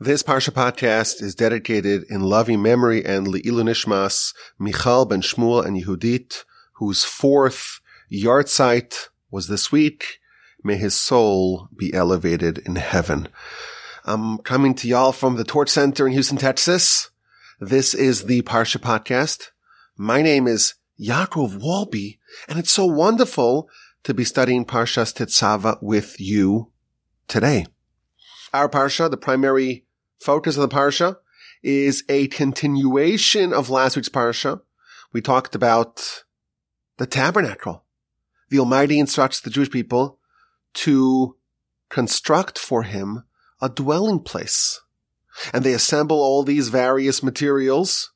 This Parsha podcast is dedicated in loving memory and Le'ilui Nishmas, Michael ben Shmuel and Yehudit, whose fourth yahrzeit was this week. May his soul be elevated in heaven. I'm coming to y'all from the Torch Center in Houston, Texas. This is the Parsha podcast. My name is Yaakov Wolbe, and it's so wonderful to be studying Parshas Tetzava with you today. Our Parsha, the primary focus of the Parsha, is a continuation of last week's Parsha. We talked about the tabernacle. The Almighty instructs the Jewish people to construct for him a dwelling place. And they assemble all these various materials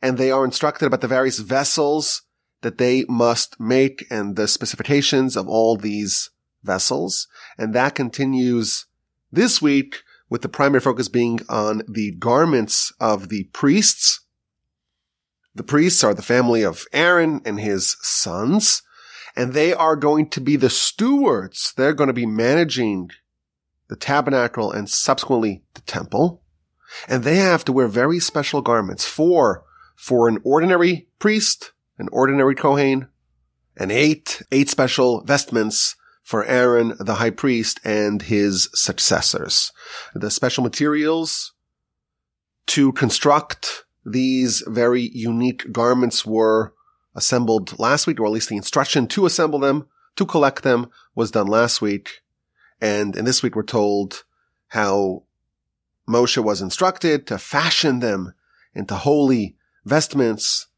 and they are instructed about the various vessels that they must make and the specifications of all these vessels. And that continues this week with the primary focus being on the garments of the priests. The priests are the family of Aaron and his sons, and they are going to be the stewards. They're going to be managing the tabernacle and subsequently the temple. And they have to wear very special garments for, for an ordinary priest, an ordinary Kohen, and eight, eight special vestments for Aaron, the high priest, and his successors. The special materials to construct these very unique garments were assembled last week, or at least the instruction to assemble them, to collect them was done last week. And in this week, we're told how Moshe was instructed to fashion them into holy vestments,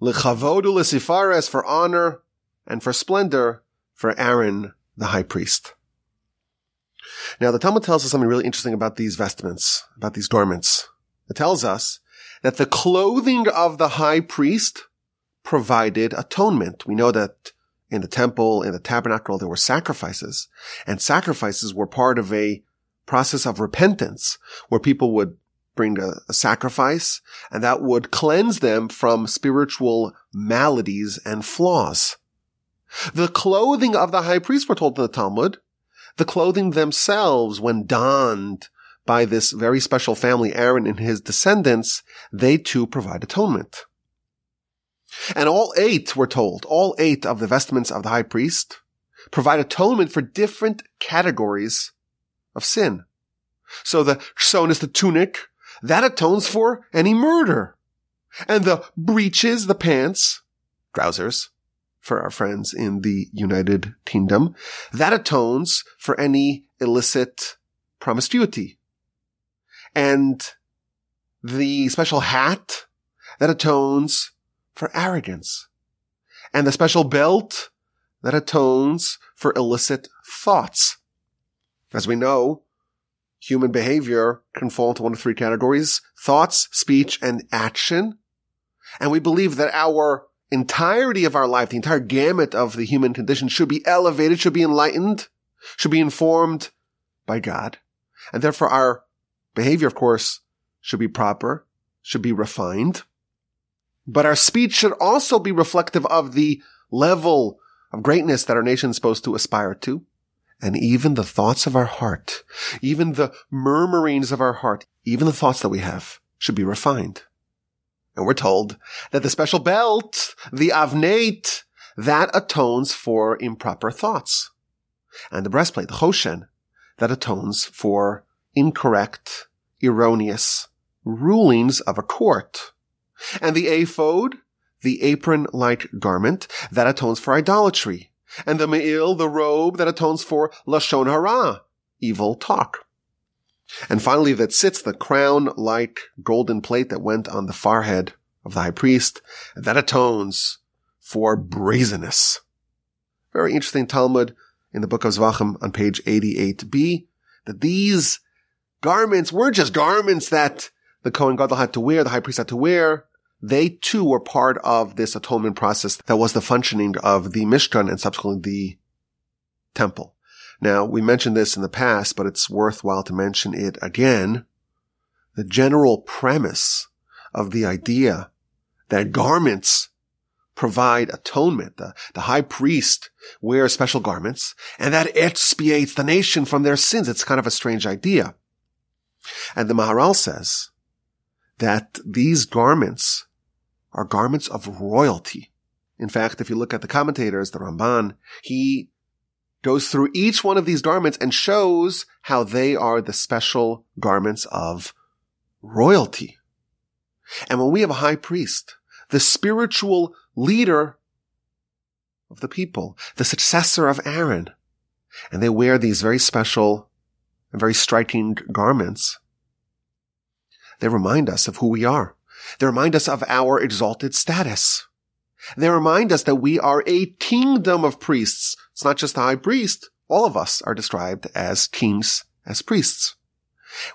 u'lesifares for honor and for splendor for Aaron, the high priest. Now, the Talmud tells us something really interesting about these vestments, about these garments. It tells us that the clothing of the high priest provided atonement. We know that in the temple, in the tabernacle, there were sacrifices, and sacrifices were part of a process of repentance where people would bring a, a, sacrifice and that would cleanse them from spiritual maladies and flaws. The clothing of the high priest were told in the Talmud, the clothing themselves when donned by this very special family, Aaron and his descendants, they too provide atonement. And all eight, were told, all eight of the vestments of the high priest provide atonement for different categories of sin. So the is the tunic, that atones for any murder. And the breeches, the pants, trousers, for our friends in the United Kingdom, that atones for any illicit promiscuity. And the special hat, that atones for arrogance. And the special belt, that atones for illicit thoughts. As we know, human behavior can fall into one of three categories, thoughts, speech, and action. And we believe that our entirety of our life, the entire gamut of the human condition should be elevated, should be enlightened, should be informed by God. And therefore our behavior, of course, should be proper, should be refined. But our speech should also be reflective of the level of greatness that our nation is supposed to aspire to and even the thoughts of our heart, even the murmurings of our heart, even the thoughts that we have should be refined. And we're told that the special belt, the avnet, that atones for improper thoughts. And the breastplate, the choshen, that atones for incorrect, erroneous rulings of a court. And the ephod, the apron-like garment, that atones for idolatry and the me'il, the robe that atones for lashon hara, evil talk. And finally, that tzitz the crown-like golden plate that went on the forehead of the high priest, that atones for brazenness. Very interesting Talmud in the book of Zvachim on page 88b, that these garments weren't just garments that the Kohen Gadol had to wear, the high priest had to wear, they too were part of this atonement process that was the functioning of the Mishkan and subsequently the temple. Now, we mentioned this in the past, but it's worthwhile to mention it again. The general premise of the idea that garments provide atonement. The, the high priest wears special garments and that expiates the nation from their sins. It's kind of a strange idea. And the Maharal says that these garments are garments of royalty. In fact, if you look at the commentators, the Ramban, he goes through each one of these garments and shows how they are the special garments of royalty. And when we have a high priest, the spiritual leader of the people, the successor of Aaron, and they wear these very special and very striking garments, they remind us of who we are. They remind us of our exalted status. They remind us that we are a kingdom of priests. It's not just the high priest. All of us are described as kings, as priests.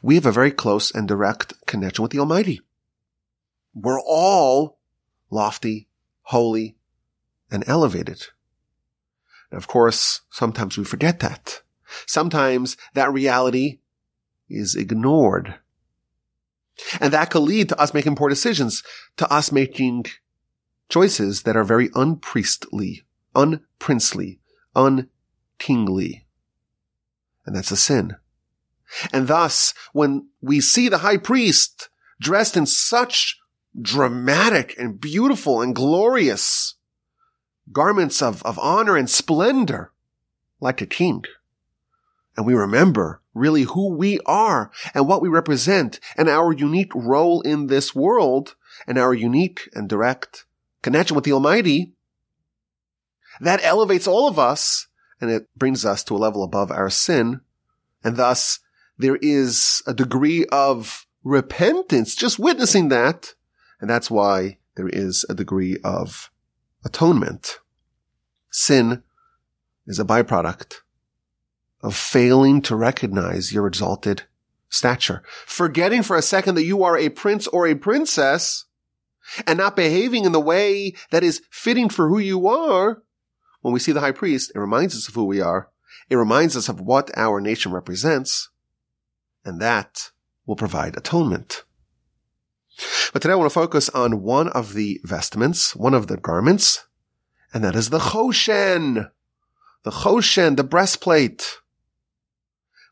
We have a very close and direct connection with the Almighty. We're all lofty, holy, and elevated. And of course, sometimes we forget that. Sometimes that reality is ignored. And that could lead to us making poor decisions, to us making choices that are very unpriestly, unprincely, unkingly. And that's a sin. And thus, when we see the high priest dressed in such dramatic and beautiful and glorious garments of, of honor and splendor, like a king, and we remember really who we are and what we represent and our unique role in this world and our unique and direct connection with the Almighty, that elevates all of us and it brings us to a level above our sin. And thus there is a degree of repentance just witnessing that. And that's why there is a degree of atonement. Sin is a byproduct of failing to recognize your exalted stature, forgetting for a second that you are a prince or a princess and not behaving in the way that is fitting for who you are. When we see the high priest, it reminds us of who we are. It reminds us of what our nation represents. And that will provide atonement. But today I want to focus on one of the vestments, one of the garments, and that is the choshen. The choshen, the breastplate.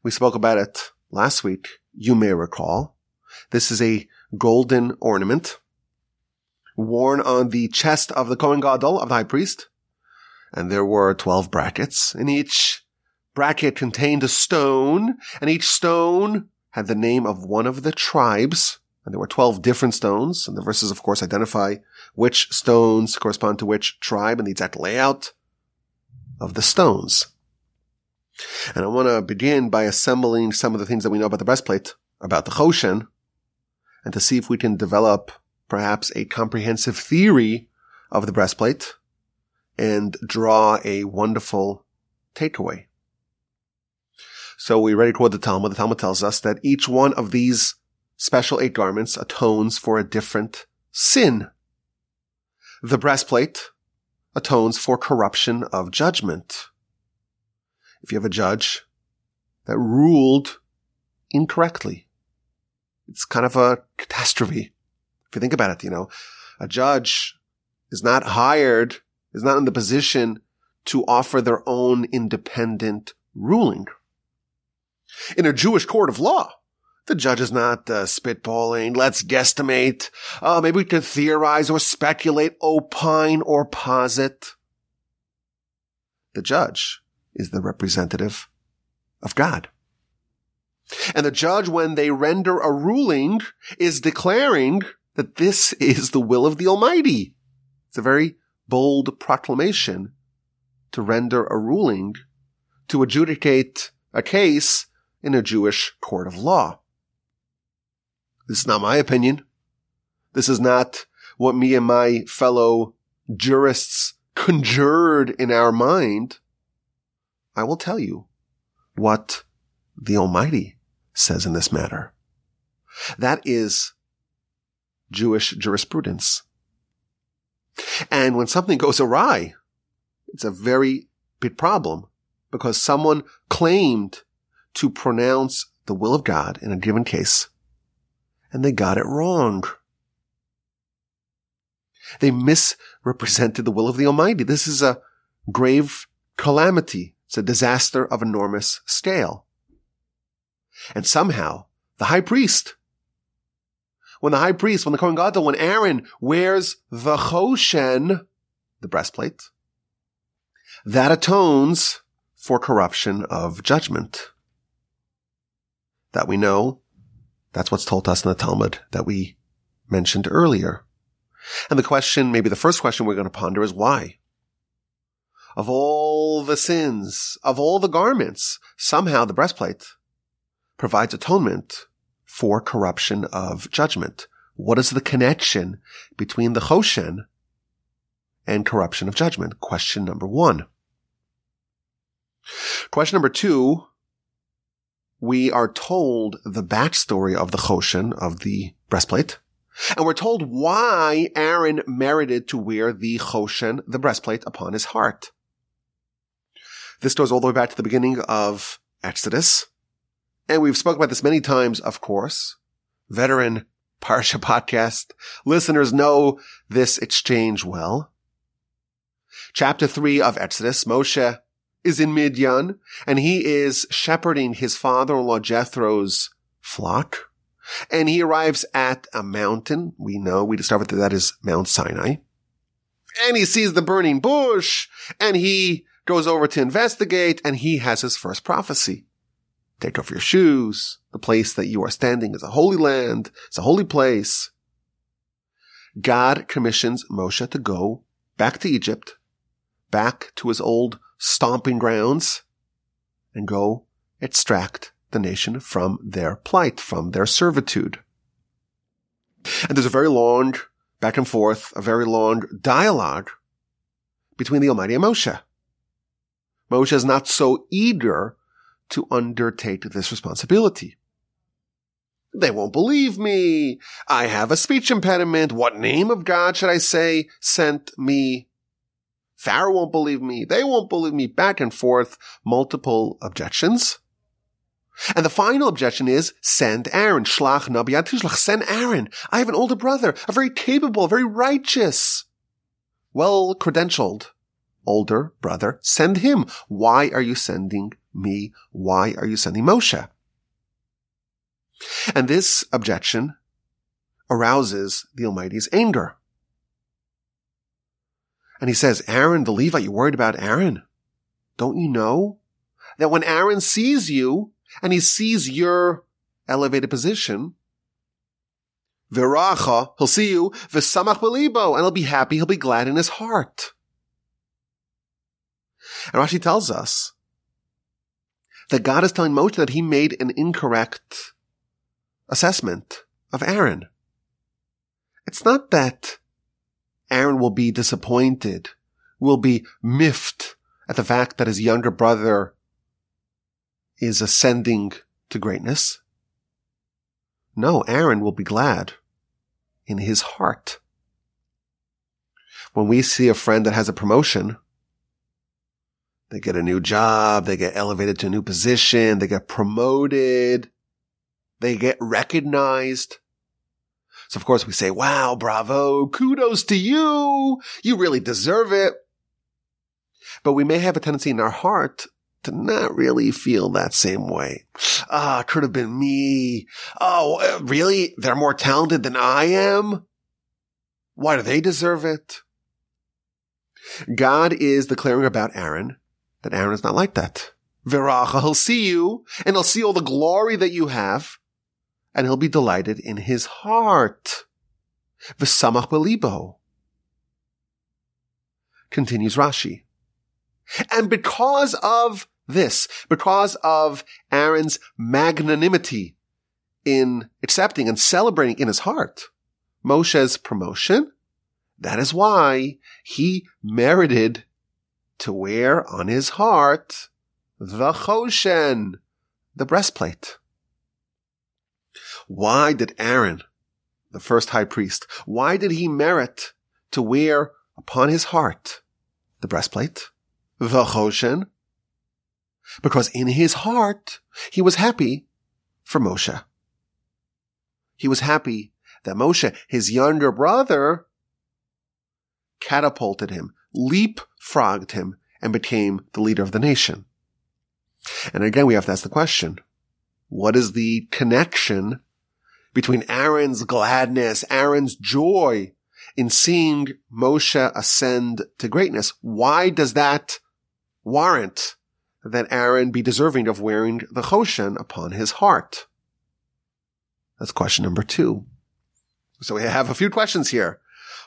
We spoke about it last week, you may recall. This is a golden ornament worn on the chest of the Kohen Gadol, of the high priest. And there were 12 brackets, and each bracket contained a stone, and each stone had the name of one of the tribes. And there were 12 different stones, and the verses, of course, identify which stones correspond to which tribe and the exact layout of the stones. And I want to begin by assembling some of the things that we know about the breastplate, about the Choshen, and to see if we can develop perhaps a comprehensive theory of the breastplate and draw a wonderful takeaway. So we ready to quote the Talmud. The Talmud tells us that each one of these special eight garments atones for a different sin. The breastplate atones for corruption of judgment. If you have a judge that ruled incorrectly, it's kind of a catastrophe. If you think about it, you know, a judge is not hired, is not in the position to offer their own independent ruling. In a Jewish court of law, the judge is not uh, spitballing. Let's guesstimate. Uh, maybe we can theorize or speculate, opine or posit. The judge is the representative of God. And the judge, when they render a ruling, is declaring that this is the will of the Almighty. It's a very bold proclamation to render a ruling, to adjudicate a case in a Jewish court of law. This is not my opinion. This is not what me and my fellow jurists conjured in our mind. I will tell you what the Almighty says in this matter. That is Jewish jurisprudence. And when something goes awry, it's a very big problem because someone claimed to pronounce the will of God in a given case and they got it wrong. They misrepresented the will of the Almighty. This is a grave calamity. It's a disaster of enormous scale. And somehow the high priest. When the high priest, when the Kohen Gadol, when Aaron wears the choshen, the breastplate, that atones for corruption of judgment. That we know, that's what's told us in the Talmud that we mentioned earlier. And the question, maybe the first question we're going to ponder is why? Of all the sins, of all the garments, somehow the breastplate provides atonement for corruption of judgment. What is the connection between the Choshen and corruption of judgment? Question number one. Question number two, we are told the backstory of the Choshen, of the breastplate. And we're told why Aaron merited to wear the Choshen, the breastplate, upon his heart. This goes all the way back to the beginning of Exodus. And we've spoken about this many times, of course. Veteran Parsha podcast listeners know this exchange well. Chapter three of Exodus, Moshe is in Midian and he is shepherding his father-in-law Jethro's flock. And he arrives at a mountain. We know, we discovered that that is Mount Sinai. And he sees the burning bush and he goes over to investigate and he has his first prophecy. Take off your shoes. The place that you are standing is a holy land. It's a holy place. God commissions Moshe to go back to Egypt, back to his old stomping grounds, and go extract the nation from their plight, from their servitude. And there's a very long back and forth, a very long dialogue between the Almighty and Moshe. Moshe is not so eager to undertake this responsibility. They won't believe me. I have a speech impediment. What name of God should I say sent me? Pharaoh won't believe me. They won't believe me. Back and forth, multiple objections. And the final objection is send Aaron. Shlach Nabi Tishlach. Send Aaron. I have an older brother, a very capable, very righteous, well credentialed older brother. Send him. Why are you sending me? Why are you sending Moshe? And this objection arouses the Almighty's anger. And he says, Aaron, the Levite, you're worried about Aaron? Don't you know that when Aaron sees you and he sees your elevated position, Viracha, he'll see you, V'samach belibo, and he'll be happy, he'll be glad in his heart. And Rashi tells us that God is telling Moshe that he made an incorrect assessment of Aaron. It's not that Aaron will be disappointed, will be miffed at the fact that his younger brother is ascending to greatness. No, Aaron will be glad in his heart. When we see a friend that has a promotion, they get a new job. They get elevated to a new position. They get promoted. They get recognized. So of course we say, wow, bravo, kudos to you. You really deserve it. But we may have a tendency in our heart to not really feel that same way. Ah, could have been me. Oh, uh, really? They're more talented than I am? Why do they deserve it? God is declaring about Aaron that Aaron is not like that. Viracha, he'll see you and he'll see all the glory that you have and he'll be delighted in his heart. V'samach belibo. Continues Rashi. And because of this, because of Aaron's magnanimity in accepting and celebrating in his heart Moshe's promotion, that is why he merited to wear on his heart the choshen, the breastplate. Why did Aaron, the first high priest, why did he merit to wear upon his heart the breastplate, the choshen? Because in his heart, he was happy for Moshe. He was happy that Moshe, his younger brother, catapulted him, leapfrogged him and became the leader of the nation. And again, we have to ask the question, What is the connection between Aaron's gladness, Aaron's joy in seeing Moshe ascend to greatness? Why does that warrant that Aaron be deserving of wearing the Choshen upon his heart? That's question number two. So we have a few questions here.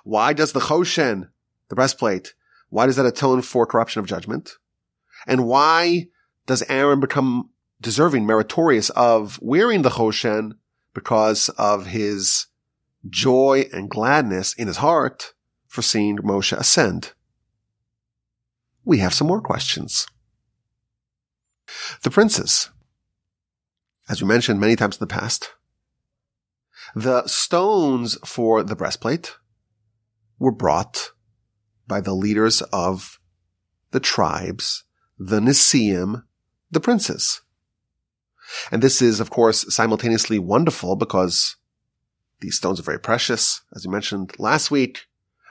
Why does the Choshen, the breastplate, why does that atone for corruption of judgment? And why does Aaron become deserving, meritorious of wearing the Choshen because of his joy and gladness in his heart for seeing Moshe ascend? We have some more questions. The princes, as we mentioned many times in the past, the stones for the breastplate were brought by the leaders of the tribes, the Nesiim, the princes. And this is, of course, simultaneously wonderful because these stones are very precious, as we mentioned last week.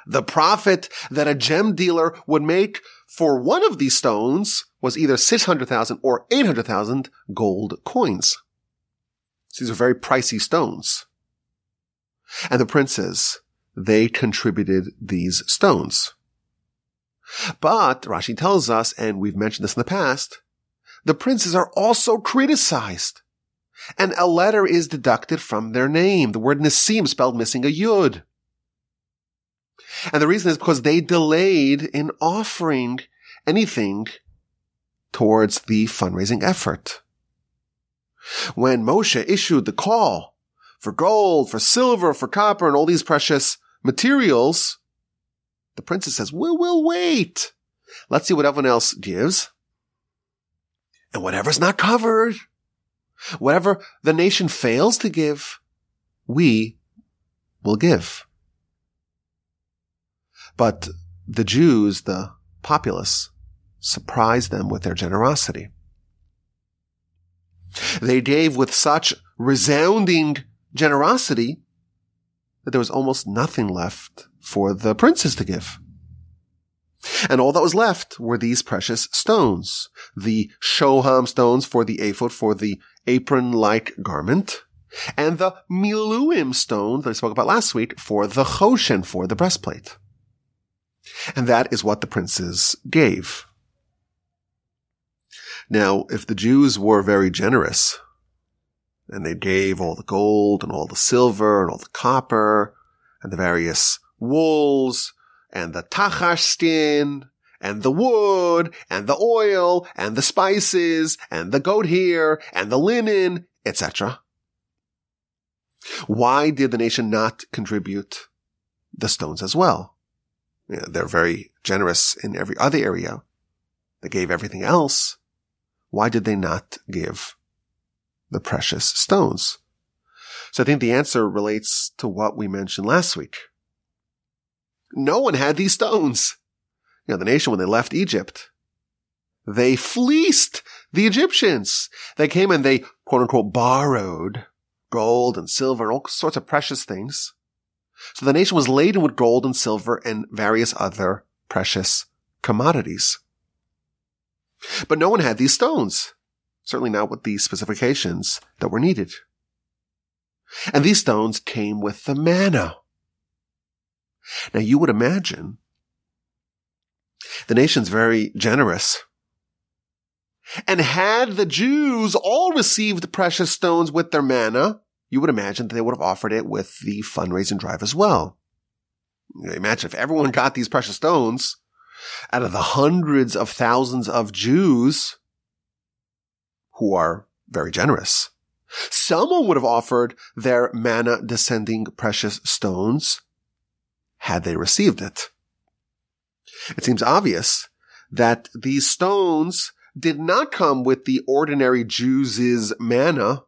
The profit that a gem dealer would make for one of these stones was either 600,000 or 800,000 gold coins. So these are very pricey stones. And the princes, they contributed these stones. But Rashi tells us, and we've mentioned this in the past, the princes are also criticized. And a letter is deducted from their name. The word Nesiim spelled missing a yud. And the reason is because they delayed in offering anything towards the fundraising effort. When Moshe issued the call for gold, for silver, for copper, and all these precious materials, the princess says, we'll, we'll wait. Let's see what everyone else gives. And whatever's not covered, whatever the nation fails to give, we will give. But the Jews, the populace, surprised them with their generosity. They gave with such resounding generosity that there was almost nothing left for the princes to give. And all that was left were these precious stones, the shoham stones for the ephod, for the apron-like garment, and the miluim stone that I spoke about last week for the choshen, for the breastplate. And that is what the princes gave. Now, if the Jews were very generous, and they gave all the gold and all the silver and all the copper and the various wools and the tachash skin and the wood and the oil and the spices and the goat hair and the linen, etc. Why did the nation not contribute the stones as well? they're very generous in every other area. They gave everything else. Why did they not give the precious stones? So I think the answer relates to what we mentioned last week. No one had these stones. You know, the nation, when they left Egypt, they fleeced the Egyptians. They came and they quote unquote borrowed gold and silver and all sorts of precious things. So the nation was laden with gold and silver and various other precious commodities. But no one had these stones. Certainly not with the specifications that were needed. And these stones came with the manna. Now you would imagine the nation's very generous. And had the Jews all received the precious stones with their manna, you would imagine that they would have offered it with the fundraising drive as well. Imagine if everyone got these precious stones out of the hundreds of thousands of Jews who are very generous. Someone would have offered their manna descending precious stones had they received it. It seems obvious that these stones did not come with the ordinary Jews' manna.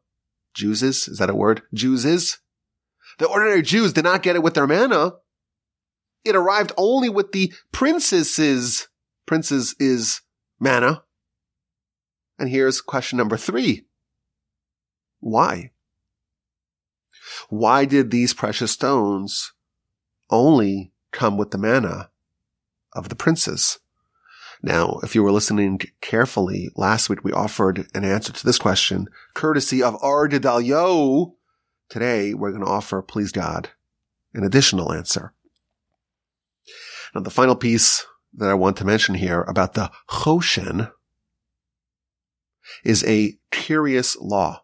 Jews is, that a word? Jews? The ordinary Jews did not get it with their manna. It arrived only with the princesses. Princes is manna. And here's question number three. Why? Why did these precious stones only come with the manna of the princes. Now, if you were listening carefully, last week we offered an answer to this question, courtesy of Ar Gedalyo. Today, we're going to offer, please God, an additional answer. Now, the final piece that I want to mention here about the Choshen is a curious law.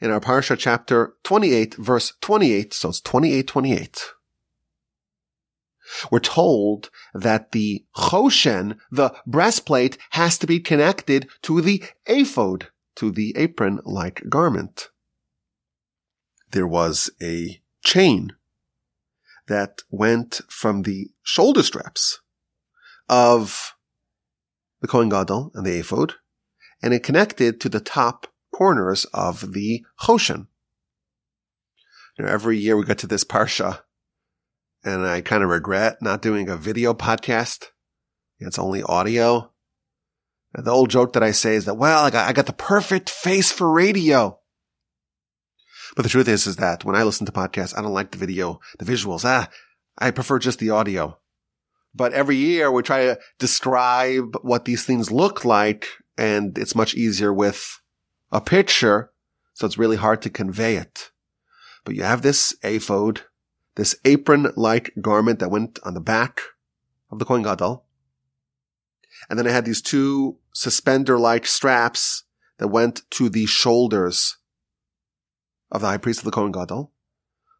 In our Parsha chapter 28, verse 28, so it's 28, 28, we're told that the choshen, the breastplate, has to be connected to the ephod, to the apron-like garment. There was a chain that went from the shoulder straps of the Kohen Gadol and the ephod, and it connected to the top corners of the Choshen. Know, every year we get to this parsha, and I kind of regret not doing a video podcast. It's only audio. And the old joke that I say is that, well, I got, I got the perfect face for radio. But the truth is, is that when I listen to podcasts, I don't like the video, the visuals. Ah, I prefer just the audio. But every year we try to describe what these things look like and it's much easier with a picture. So it's really hard to convey it. But you have this ephod, this apron-like garment that went on the back of the Kohen Gadol. And then it had these two suspender-like straps that went to the shoulders of the high priest of the Kohen Gadol.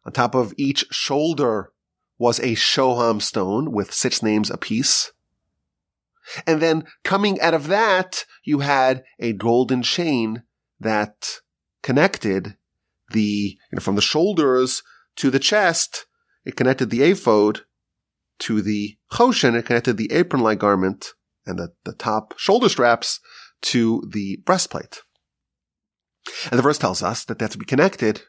On top of each shoulder was a shoham stone with six names apiece. And then coming out of that, you had a golden chain that connected the, you know, from the shoulders to the chest. It connected the ephod to the choshen. It connected the apron-like garment and the, the top shoulder straps to the breastplate. And the verse tells us that they have to be connected.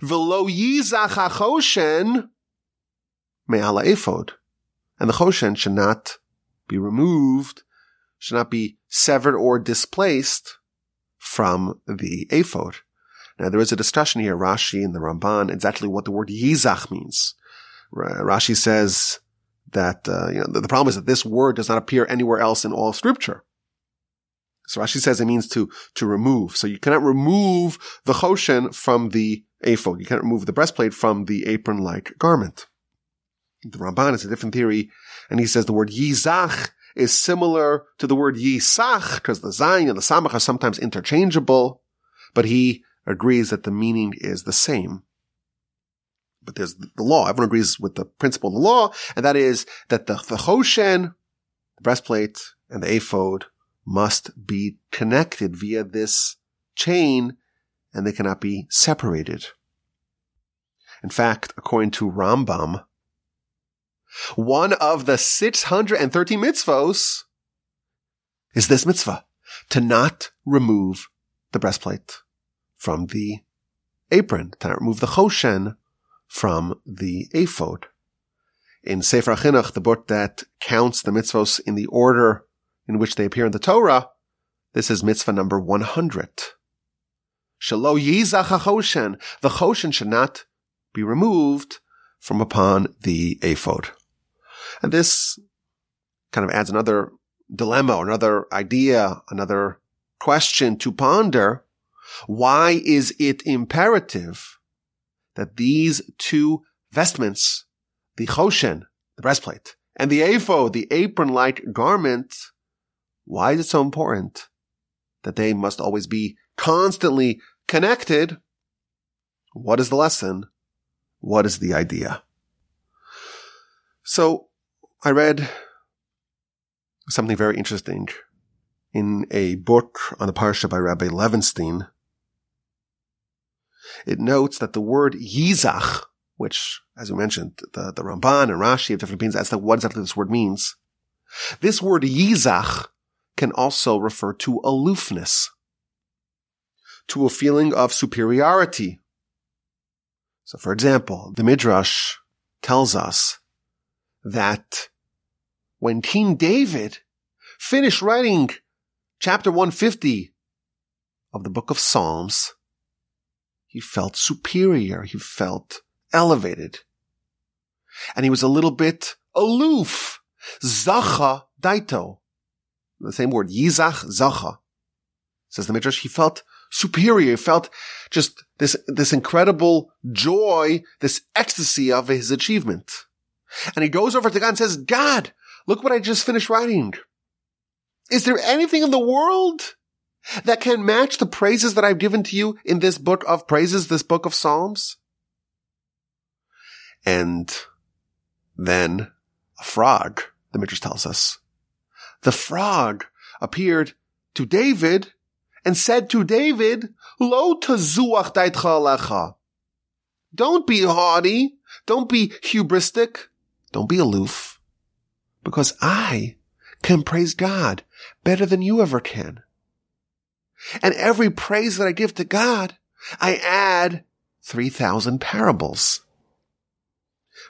V'lo yizach hachoshen me'ala ephod. And the choshen should not be removed, should not be severed or displaced from the ephod. Now there is a discussion here, Rashi and the Ramban, exactly what the word yizach means. Rashi says that uh, you know, the, the problem is that this word does not appear anywhere else in all Scripture. So Rashi says it means to, to remove. So you cannot remove the choshen from the ephod. You cannot remove the breastplate from the apron-like garment. The Ramban is a different theory, and he says the word yizach is similar to the word yisach, because the zayin and the samach are sometimes interchangeable, but he agrees that the meaning is the same. But there's the law. Everyone agrees with the principle of the law, and that is that the, the choshen, the breastplate, and the ephod must be connected via this chain and they cannot be separated. In fact, according to Rambam, one of the 613 mitzvos is this mitzvah to not remove the breastplate from the apron, to not remove the choshen from the ephod. In Sefer Chinuch, the book that counts the mitzvos in the order in which they appear in the Torah, this is mitzvah number 100. Shalo yizach choshen. The choshen should not be removed from upon the ephod. And this kind of adds another dilemma, another idea, another question to ponder. Why is it imperative that these two vestments, the choshen, the breastplate, and the ephod, the apron-like garment, why is it so important that they must always be constantly connected? What is the lesson? What is the idea? So I read something very interesting in a book on the Parsha by Rabbi Levenstein. It notes that the word Yizach, which, as we mentioned, the, the Ramban and Rashi have different meanings as to what exactly this word means. This word Yizach can also refer to aloofness, to a feeling of superiority. So for example, the Midrash tells us that when King David finished writing chapter 150 of the book of Psalms, he felt superior. He felt elevated. And he was a little bit aloof Zacha daito. The same word, Yizach Zacha. Says the Midrash, he felt superior. He felt just this, this incredible joy, this ecstasy of his achievement. And he goes over to God and says, God, look what I just finished writing. Is there anything in the world that can match the praises that I've given to you in this book of praises, this book of Psalms? And then a frog, the Midrash tells us, the frog appeared to David and said to David, Lo tazuach alecha. Don't be haughty. Don't be hubristic. Don't be aloof. Because I can praise God better than you ever can. And every praise that I give to God, I add 3,000 parables.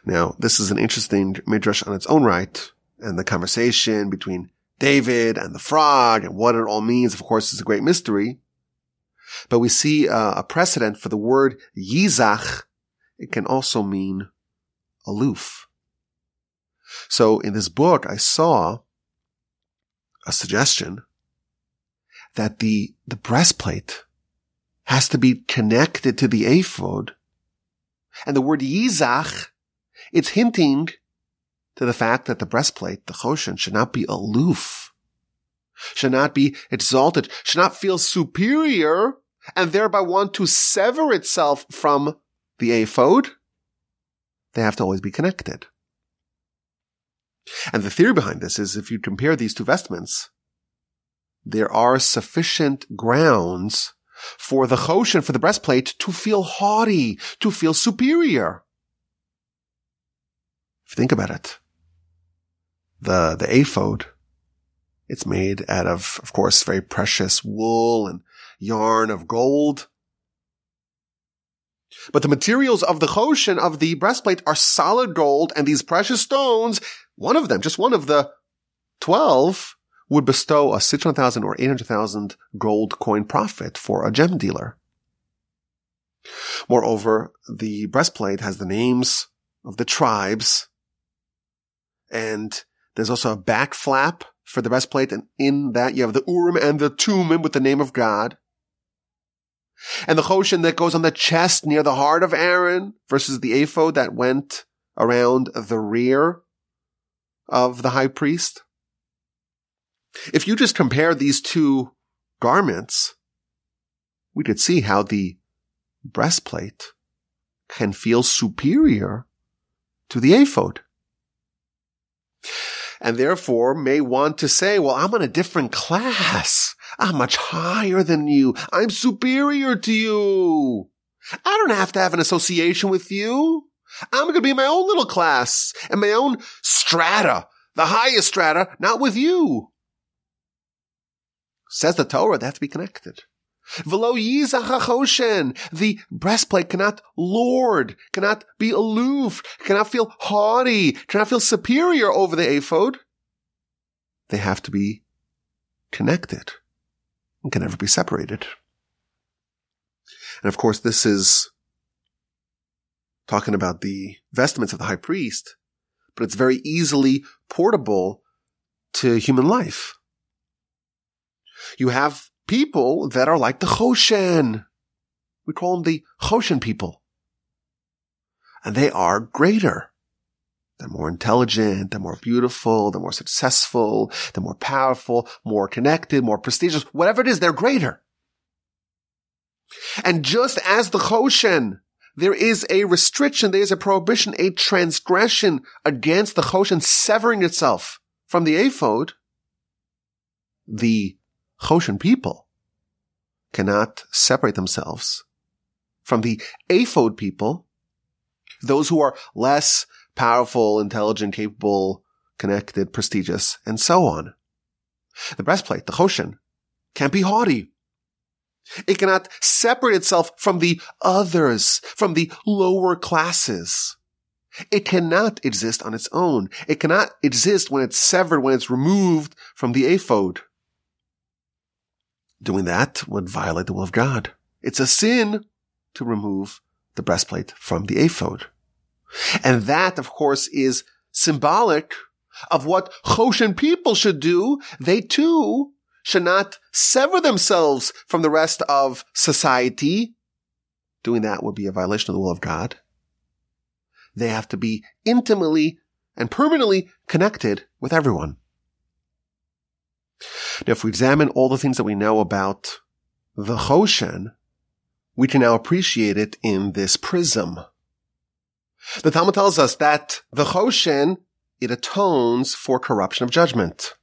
Now, this is an interesting midrash on its own right, and the conversation between David and the frog and what it all means, of course, is a great mystery. But we see uh, a precedent for the word yizach. It can also mean aloof. So in this book, I saw a suggestion that the, the breastplate has to be connected to the ephod. And the word yizach, it's hinting to the fact that the breastplate, the choshen, should not be aloof, should not be exalted, should not feel superior and thereby want to sever itself from the ephod. They have to always be connected. And the theory behind this is if you compare these two vestments, there are sufficient grounds for the choshen, for the breastplate, to feel haughty, to feel superior. If you think about it, the, the ephod, it's made out of, of course, very precious wool and yarn of gold. But the materials of the choshen of the breastplate are solid gold and these precious stones, one of them, just one of the 12, would bestow a 600,000 or 800,000 gold coin profit for a gem dealer. Moreover, the breastplate has the names of the tribes and there's also a back flap for the breastplate, and in that you have the Urim and the Tumim with the name of God. And the Choshen that goes on the chest near the heart of Aaron versus the ephod that went around the rear of the high priest. If you just compare these two garments, we could see how the breastplate can feel superior to the ephod and therefore may want to say, well, I'm on a different class. I'm much higher than you. I'm superior to you. I don't have to have an association with you. I'm going to be my own little class and my own strata, the highest strata, not with you. Says the Torah, they have to be connected. Velo The breastplate cannot lord, cannot be aloof, cannot feel haughty, cannot feel superior over the ephod. They have to be connected and can never be separated. And of course, this is talking about the vestments of the high priest, but it's very easily portable to human life. You have people that are like the Choshen. We call them the Choshen people. And they are greater. They're more intelligent, they're more beautiful, they're more successful, they're more powerful, more connected, more prestigious, whatever it is, they're greater. And just as the Choshen, there is a restriction, there is a prohibition, a transgression against the Choshen severing itself from the ephod, the Choshen people cannot separate themselves from the ephod people, those who are less powerful, intelligent, capable, connected, prestigious, and so on. The breastplate, the Choshen, can't be haughty. It cannot separate itself from the others, from the lower classes. It cannot exist on its own. It cannot exist when it's severed, when it's removed from the ephod. Doing that would violate the will of God. It's a sin to remove the breastplate from the ephod. And that, of course, is symbolic of what Choshen people should do, they too should not sever themselves from the rest of society. Doing that would be a violation of the will of God. They have to be intimately and permanently connected with everyone. Now, if we examine all the things that we know about the Choshen, we can now appreciate it in this prism. The Talmud tells us that the Choshen, it atones for corruption of judgment.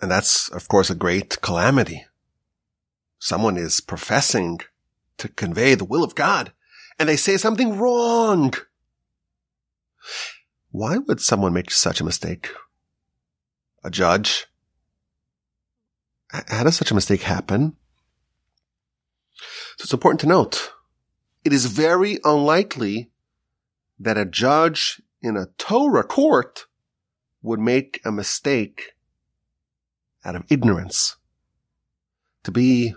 And that's, of course, a great calamity. Someone is professing to convey the will of God and they say something wrong. Why would someone make such a mistake? A judge? How does such a mistake happen? So it's important to note, it is very unlikely that a judge in a Torah court would make a mistake out of ignorance. To be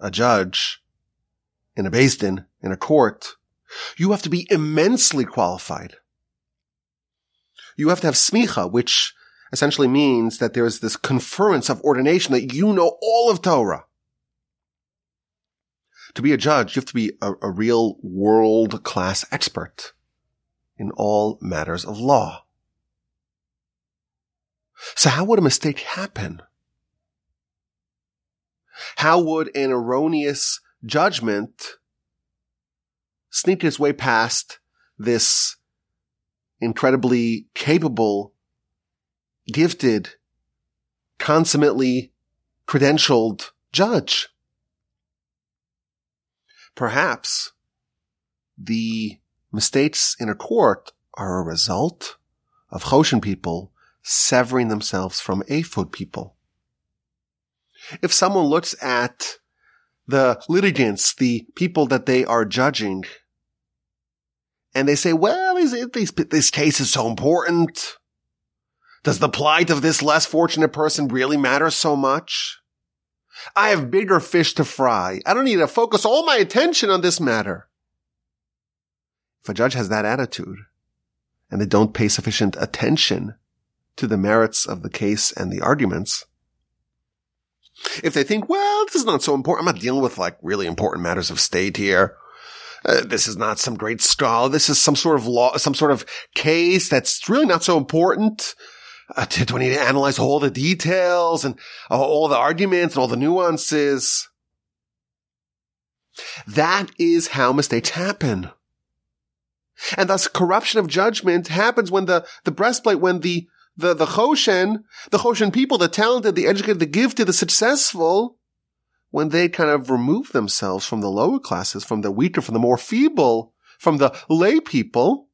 a judge in a Beis Din, in a court, you have to be immensely qualified. You have to have smicha, which essentially means that there is this conference of ordination that you know all of Torah. To be a judge, you have to be a, a real world class expert in all matters of law. So how would a mistake happen? How would an erroneous judgment sneak its way past this incredibly capable, gifted, consummately credentialed judge? Perhaps the mistakes in a court are a result of Choshen people severing themselves from Ephod people. If someone looks at the litigants, the people that they are judging, and they say, well, is it, this, this case is so important. Does the plight of this less fortunate person really matter so much? I have bigger fish to fry. I don't need to focus all my attention on this matter. If a judge has that attitude and they don't pay sufficient attention to the merits of the case and the arguments, if they think, well, this is not so important, I'm not dealing with like really important matters of state here. Uh, this is not some great scholar. This is some sort of law, some sort of case that's really not so important. Uh, do I need to analyze all the details and uh, all the arguments and all the nuances? That is how mistakes happen. And thus corruption of judgment happens when the, the breastplate, when the the, the Choshen, the Choshen people, the talented, the educated, the gifted, the successful, when they kind of remove themselves from the lower classes, from the weaker, from the more feeble, from the lay people,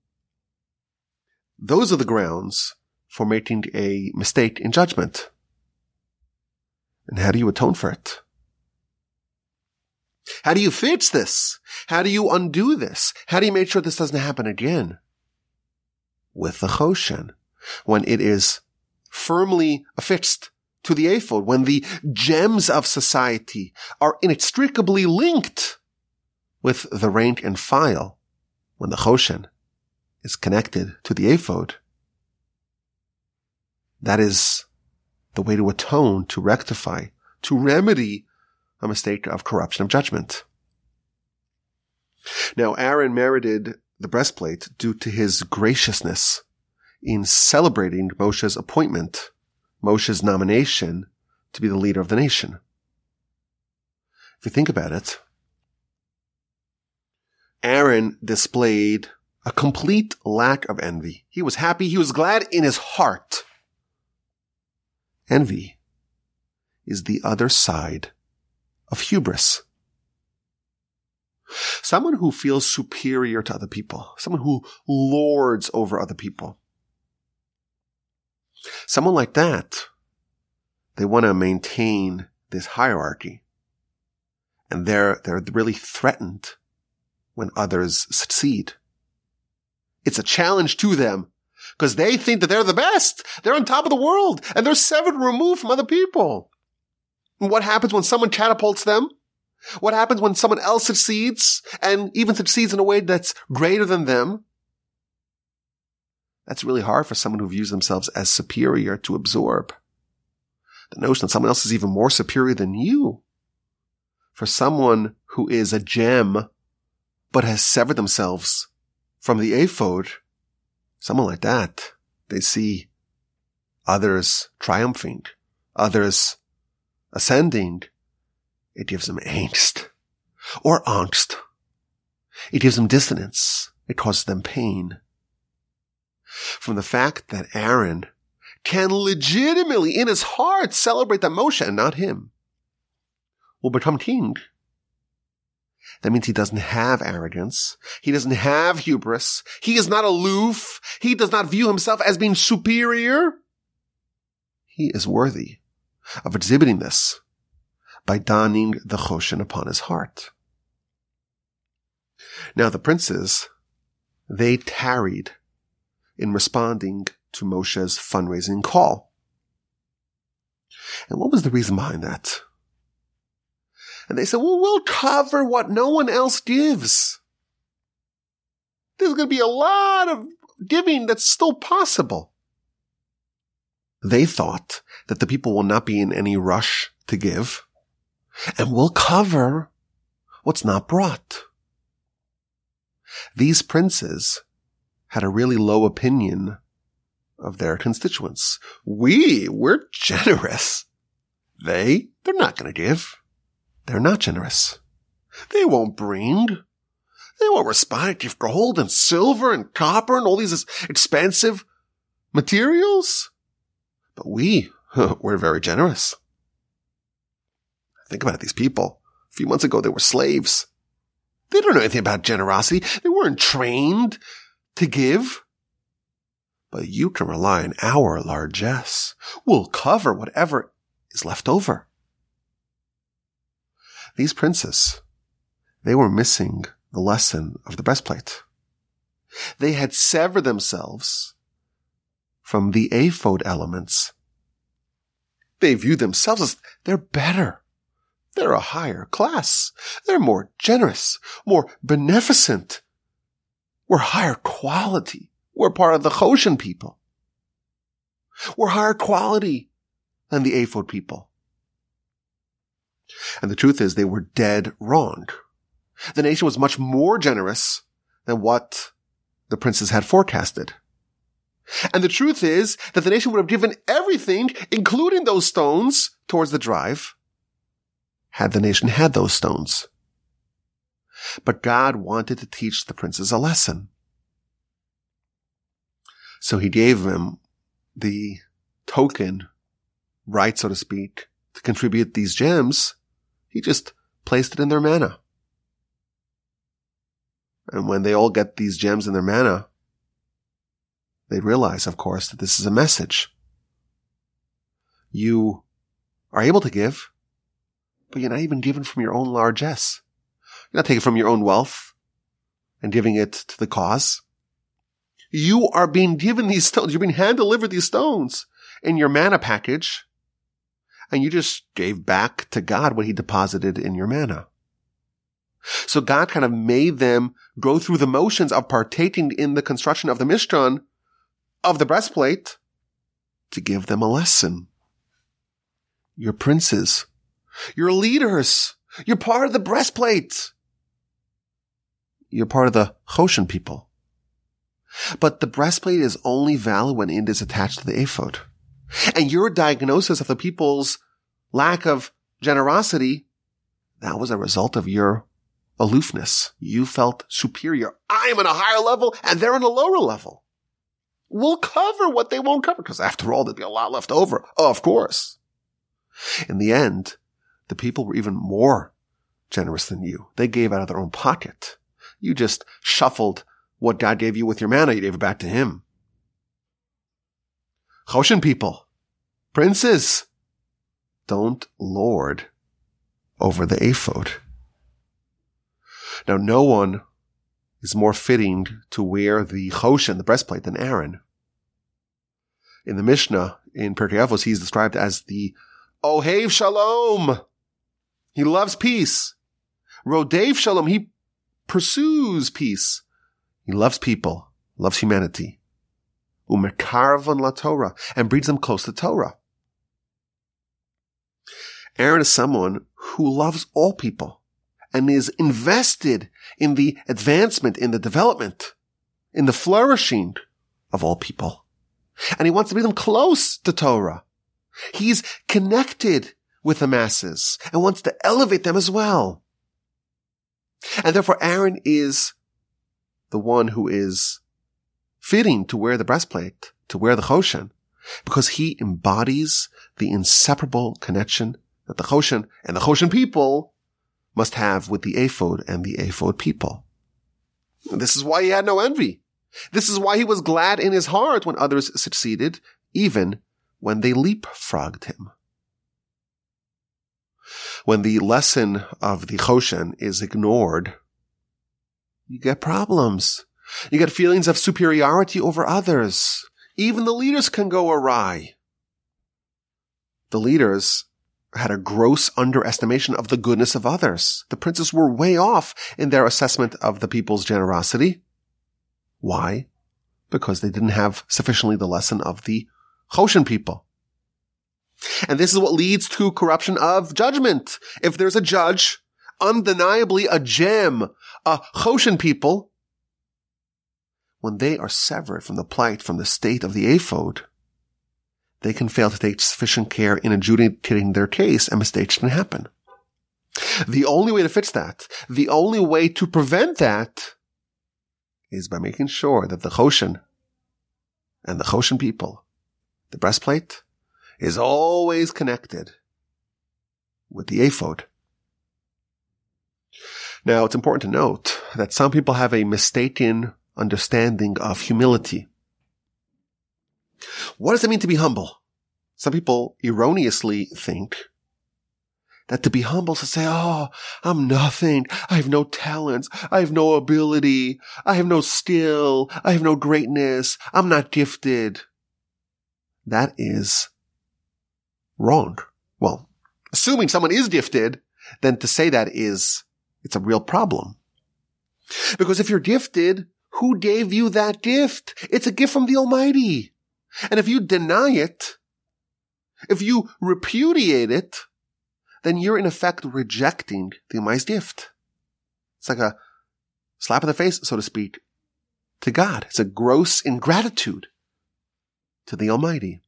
those are the grounds for making a mistake in judgment. And how do you atone for it? How do you fix this? How do you undo this? How do you make sure this doesn't happen again? With the Choshen when it is firmly affixed to the ephod, when the gems of society are inextricably linked with the rank and file, when the choshen is connected to the ephod. That is the way to atone, to rectify, to remedy a mistake of corruption of judgment. Now, Aaron merited the breastplate due to his graciousness in celebrating Moshe's appointment, Moshe's nomination to be the leader of the nation. If you think about it, Aaron displayed a complete lack of envy. He was happy. He was glad in his heart. Envy is the other side of hubris. Someone who feels superior to other people. Someone who lords over other people. Someone like that, they want to maintain this hierarchy. And they're, they're really threatened when others succeed. It's a challenge to them because they think that they're the best. They're on top of the world and they're severed removed from other people. And what happens when someone catapults them? What happens when someone else succeeds and even succeeds in a way that's greater than them? That's really hard for someone who views themselves as superior to absorb. The notion that someone else is even more superior than you. For someone who is a gem, but has severed themselves from the ephod, someone like that, they see others triumphing, others ascending. It gives them angst or angst. It gives them dissonance. It causes them pain. From the fact that Aaron can legitimately in his heart celebrate that Moshe and not him will become king. That means he doesn't have arrogance. He doesn't have hubris. He is not aloof. He does not view himself as being superior. He is worthy of exhibiting this by donning the choshen upon his heart. Now the princes, they tarried in responding to Moshe's fundraising call. And what was the reason behind that? And they said, well, we'll cover what no one else gives. There's going to be a lot of giving that's still possible. They thought that the people will not be in any rush to give and will cover what's not brought. These princes had a really low opinion of their constituents. We, we're generous. They, they're not going to give. They're not generous. They won't bring. They won't respond. To give gold and silver and copper and all these expensive materials. But we, we're very generous. Think about it. These people, a few months ago, they were slaves. They don't know anything about generosity. They weren't trained to give. But you can rely on our largesse. We'll cover whatever is left over. These princes, they were missing the lesson of the breastplate. They had severed themselves from the ephod elements. They view themselves as they're better. They're a higher class. They're more generous, more beneficent. We're higher quality. We're part of the Choshen people. We're higher quality than the ephod people. And the truth is they were dead wrong. The nation was much more generous than what the princes had forecasted. And the truth is that the nation would have given everything, including those stones, towards the drive, had the nation had those stones. But God wanted to teach the princes a lesson. So he gave them the token right, so to speak, to contribute these gems. He just placed it in their manna. And when they all get these gems in their manna, they realize, of course, that this is a message. You are able to give, but you're not even given from your own largesse. You're not taking from your own wealth and giving it to the cause. You are being given these stones. You're being hand delivered these stones in your manna package. And you just gave back to God what he deposited in your manna. So God kind of made them go through the motions of partaking in the construction of the Mishkan, of the breastplate, to give them a lesson. Your princes, your leaders, you're part of the breastplate. You're part of the Choshen people. But the breastplate is only valid when it is attached to the ephod. And your diagnosis of the people's lack of generosity, that was a result of your aloofness. You felt superior. I'm on a higher level and they're on a lower level. We'll cover what they won't cover because after all, there'll be a lot left over. Of course. In the end, the people were even more generous than you. They gave out of their own pocket. You just shuffled what God gave you with your manna. You gave it back to him. Choshen people, princes, don't lord over the ephod. Now, no one is more fitting to wear the choshen, the breastplate, than Aaron. In the Mishnah, in Pirkei Avos, he's described as the Ohev Shalom. He loves peace. Rodev Shalom. He pursues peace. He loves people, loves humanity. umekarvan la Torah, and brings them close to Torah. Aaron is someone who loves all people and is invested in the advancement, in the development, in the flourishing of all people. And he wants to bring them close to Torah. He's connected with the masses and wants to elevate them as well. And therefore Aaron is the one who is fitting to wear the breastplate, to wear the choshen, because he embodies the inseparable connection that the choshen and the choshen people must have with the ephod and the ephod people. This is why he had no envy. This is why he was glad in his heart when others succeeded, even when they leapfrogged him. When the lesson of the Choshen is ignored, you get problems. You get feelings of superiority over others. Even the leaders can go awry. The leaders had a gross underestimation of the goodness of others. The princes were way off in their assessment of the people's generosity. Why? Because they didn't have sufficiently the lesson of the Choshen people. And this is what leads to corruption of judgment. If there's a judge, undeniably a gem, a Choshen people, when they are severed from the plight, from the state of the ephod, they can fail to take sufficient care in adjudicating their case and mistakes can happen. The only way to fix that, the only way to prevent that is by making sure that the Choshen and the Choshen people, the breastplate, is always connected with the ephod. Now, it's important to note that some people have a mistaken understanding of humility. What does it mean to be humble? Some people erroneously think that to be humble is to say, Oh, I'm nothing. I have no talents. I have no ability. I have no skill. I have no greatness. I'm not gifted. That is wrong. Well, assuming someone is gifted, then to say that is, it's a real problem. Because if you're gifted, who gave you that gift? It's a gift from the Almighty. And if you deny it, if you repudiate it, then you're in effect rejecting the Almighty's gift. It's like a slap in the face, so to speak, to God. It's a gross ingratitude to the Almighty.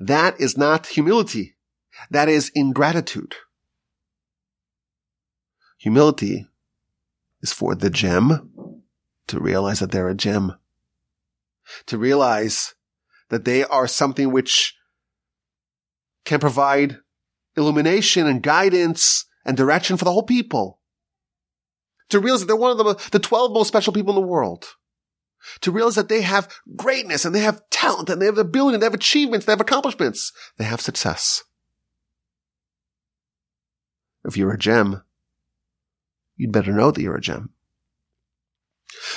That is not humility. That is ingratitude. Humility is for the gem to realize that they're a gem. To realize that they are something which can provide illumination and guidance and direction for the whole people. To realize that they're one of the, the 12 most special people in the world to realize that they have greatness and they have talent and they have ability and they have achievements, they have accomplishments, they have success. If you're a gem, you'd better know that you're a gem.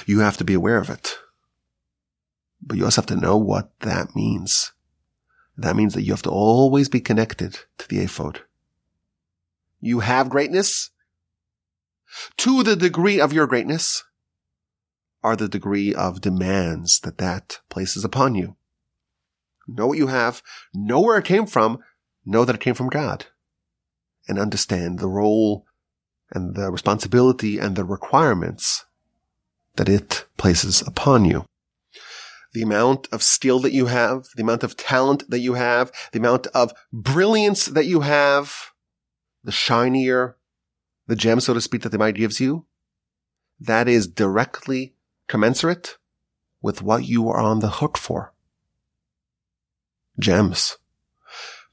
You have to be aware of it. But you also have to know what that means. That means that you have to always be connected to the ephod. You have greatness. To the degree of your greatness, are the degree of demands that that places upon you. Know what you have, know where it came from, know that it came from God, and understand the role and the responsibility and the requirements that it places upon you. The amount of skill that you have, the amount of talent that you have, the amount of brilliance that you have, the shinier the gem, so to speak, that the mind gives you, that is directly commensurate with what you are on the hook for. Gems.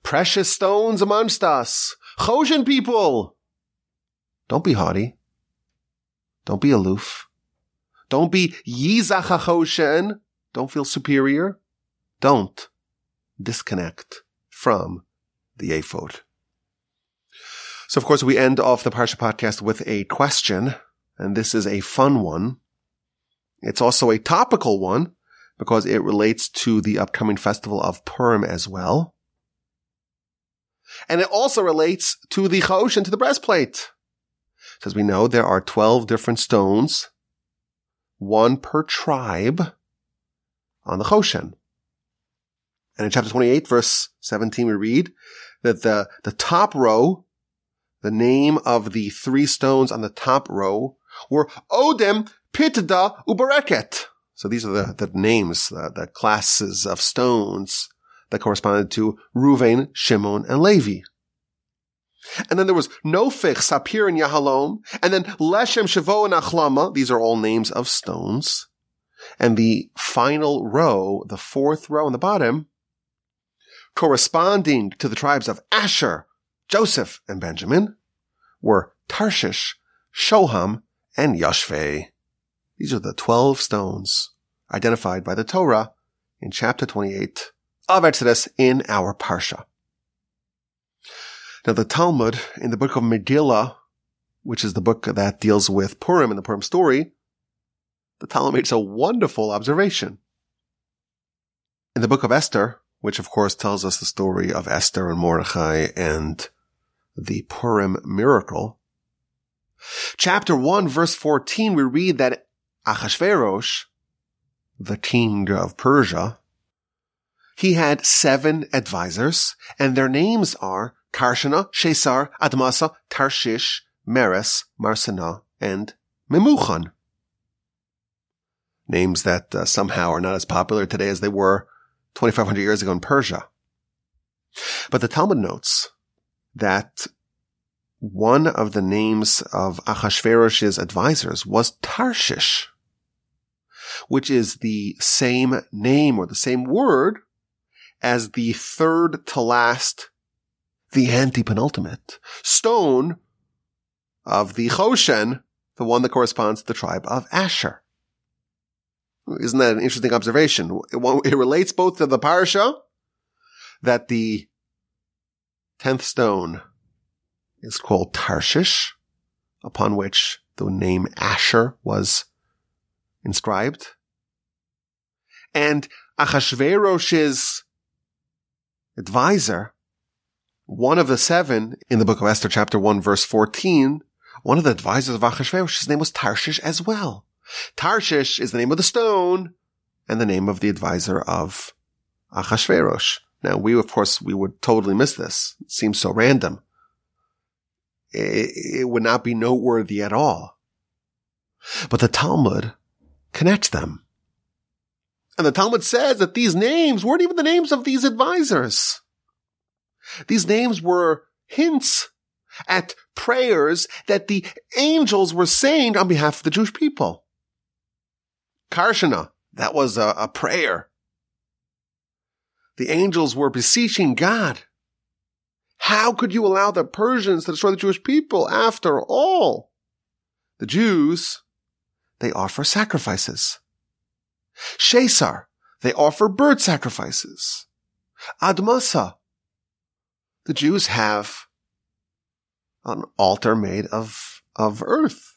Precious stones amongst us. Choshen people. Don't be haughty. Don't be aloof. Don't be Yizach Don't feel superior. Don't disconnect from the ephod. So of course we end off the Parsha podcast with a question, and this is a fun one. It's also a topical one because it relates to the upcoming festival of Purim as well. And it also relates to the Choshen to the breastplate. So As we know, there are 12 different stones, one per tribe, on the Choshen. And in chapter 28, verse 17, we read that the, the top row, the name of the three stones on the top row were Odem, Pitda, Ubereket. So these are the, the names, the, the classes of stones that corresponded to Ruvain, Shimon, and Levi. And then there was Nofich, Sapir, and Yahalom. And then Leshem, Shavo, and Achlama. These are all names of stones. And the final row, the fourth row on the bottom, corresponding to the tribes of Asher, Joseph, and Benjamin, were Tarshish, Shoham, and Yashve. These are the 12 stones identified by the Torah in chapter 28 of Exodus in our Parsha. Now the Talmud in the book of Megillah, which is the book that deals with Purim and the Purim story, the Talmud makes a wonderful observation. In the book of Esther, which of course tells us the story of Esther and Mordechai and the Purim miracle, chapter 1 verse 14, we read that Achashverosh, the king of Persia, he had seven advisors, and their names are Karshana, Shesar, Admasa, Tarshish, Meres, Marsana, and Memuchan. Names that uh, somehow are not as popular today as they were 2,500 years ago in Persia. But the Talmud notes that one of the names of Achashverosh's advisors was Tarshish, which is the same name or the same word as the third to last the anti-penultimate stone of the Choshen, the one that corresponds to the tribe of Asher. Isn't that an interesting observation? It, relates both to the parsha that the tenth stone is called Tarshish, upon which the name Asher was inscribed, and Achashverosh's advisor one of the seven in the book of Esther, chapter 1, verse 14, one of the advisors of Achashverosh, his name was Tarshish as well. Tarshish is the name of the stone and the name of the advisor of Achashverosh. Now, we, of course, we would totally miss this. It seems so random. It, it would not be noteworthy at all. But the Talmud connects them. And the Talmud says that these names weren't even the names of these advisors. These names were hints at prayers that the angels were saying on behalf of the Jewish people. Karshana, that was a, a prayer. The angels were beseeching God. How could you allow the Persians to destroy the Jewish people? After all, the Jews, they offer sacrifices. Shesar, they offer bird sacrifices. Admasa, the Jews have an altar made of, of earth.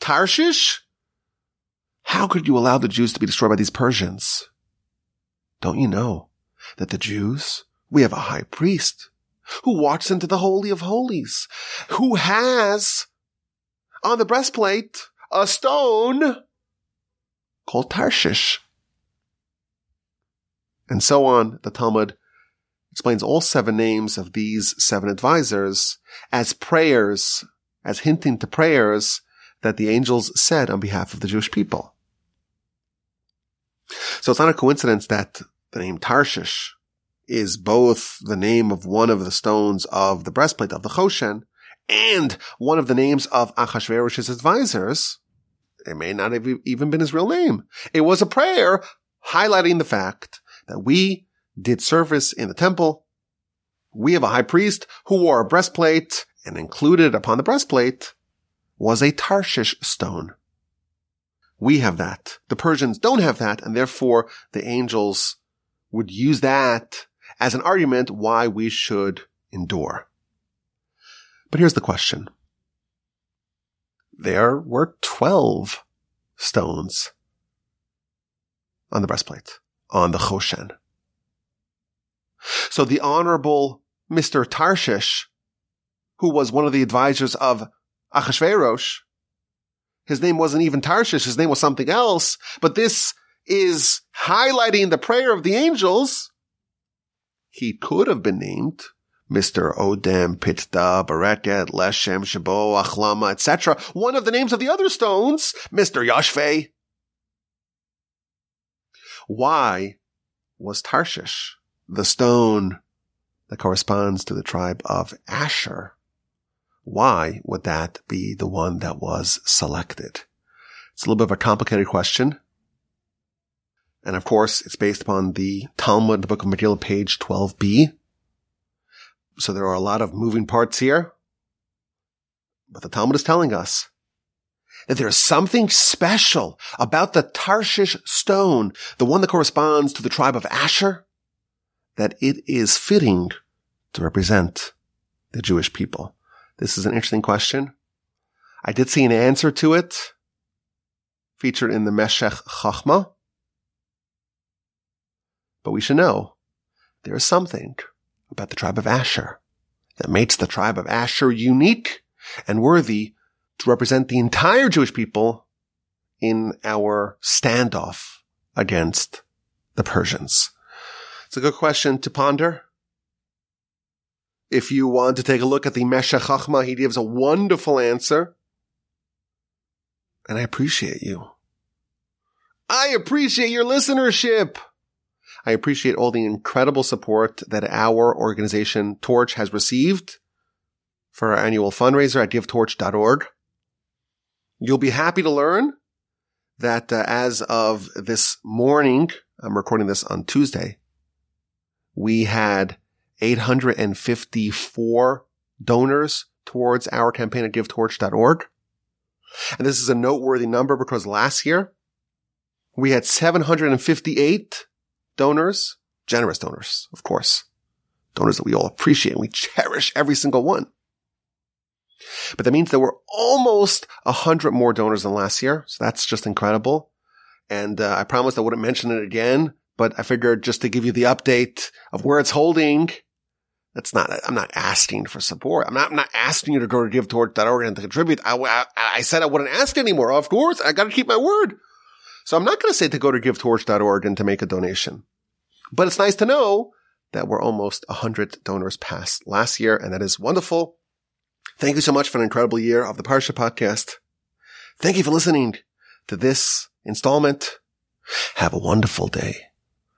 Tarshish? How could you allow the Jews to be destroyed by these Persians? Don't you know that the Jews, we have a high priest who walks into the Holy of Holies, who has on the breastplate a stone called Tarshish. And so on, the Talmud explains all seven names of these seven advisors as prayers, as hinting to prayers that the angels said on behalf of the Jewish people. So it's not a coincidence that the name Tarshish is both the name of one of the stones of the breastplate of the Choshen and one of the names of Achashverosh's advisors. It may not have even been his real name. It was a prayer highlighting the fact that we did service in the temple. We have a high priest who wore a breastplate and included upon the breastplate was a Tarshish stone. We have that. The Persians don't have that, and therefore the angels would use that as an argument why we should endure. But here's the question. There were 12 stones on the breastplate, on the Choshen. So the honorable Mr. Tarshish, who was one of the advisors of Achashverosh, his name wasn't even Tarshish, his name was something else, but this is highlighting the prayer of the angels, he could have been named Mr. Odem, Pitda, Bereket, Leshem, Shabo, Achlama, etc. One of the names of the other stones, Mr. Yashve. Why was Tarshish the stone that corresponds to the tribe of Asher? Why would that be the one that was selected? It's a little bit of a complicated question. And of course, it's based upon the Talmud, the book of Megillah, page 12b. So there are a lot of moving parts here. But the Talmud is telling us that there is something special about the Tarshish stone, the one that corresponds to the tribe of Asher, that it is fitting to represent the Jewish people. This is an interesting question. I did see an answer to it featured in the Meshech Chachma. But we should know there is something about the tribe of Asher that makes the tribe of Asher unique and worthy to represent the entire Jewish people in our standoff against the Persians. It's a good question to ponder. If you want to take a look at the Meshech Chachma, he gives a wonderful answer. And I appreciate you. I appreciate your listenership. I appreciate all the incredible support that our organization Torch has received for our annual fundraiser at givetorch.org. You'll be happy to learn that uh, as of this morning, I'm recording this on Tuesday, we had 854 donors towards our campaign at givetorch.org. And this is a noteworthy number because last year we had 758 donors, generous donors, of course, donors that we all appreciate and we cherish every single one. But that means there were almost a hundred more donors than last year. So that's just incredible. And uh, I promised I wouldn't mention it again, but I figured just to give you the update of where it's holding. That's not, I'm not asking for support. I'm not, I'm not asking you to go to givetorch.org and to contribute. I, I, I said I wouldn't ask anymore. Of course, I got to keep my word. So I'm not going to say to go to givetorch.org and to make a donation. But it's nice to know that we're almost 100 donors past last year, and that is wonderful. Thank you so much for an incredible year of the Parsha podcast. Thank you for listening to this installment. Have a wonderful day.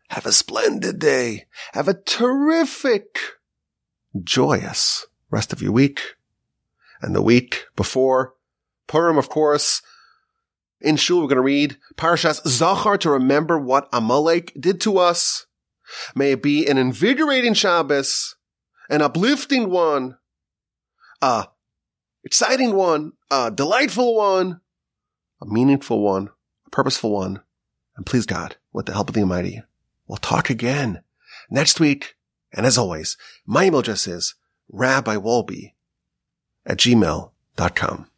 Have a splendid day. Have a terrific, joyous rest of your week. And the week before Purim, of course, in Shul, we're going to read Parshas Zachor to remember what Amalek did to us. May it be an invigorating Shabbos, an uplifting one, a exciting one, a delightful one, a meaningful one, a purposeful one. And please God, with the help of the Almighty, we'll talk again next week. And as always, my email address is rabbiwolbe at gmail.com.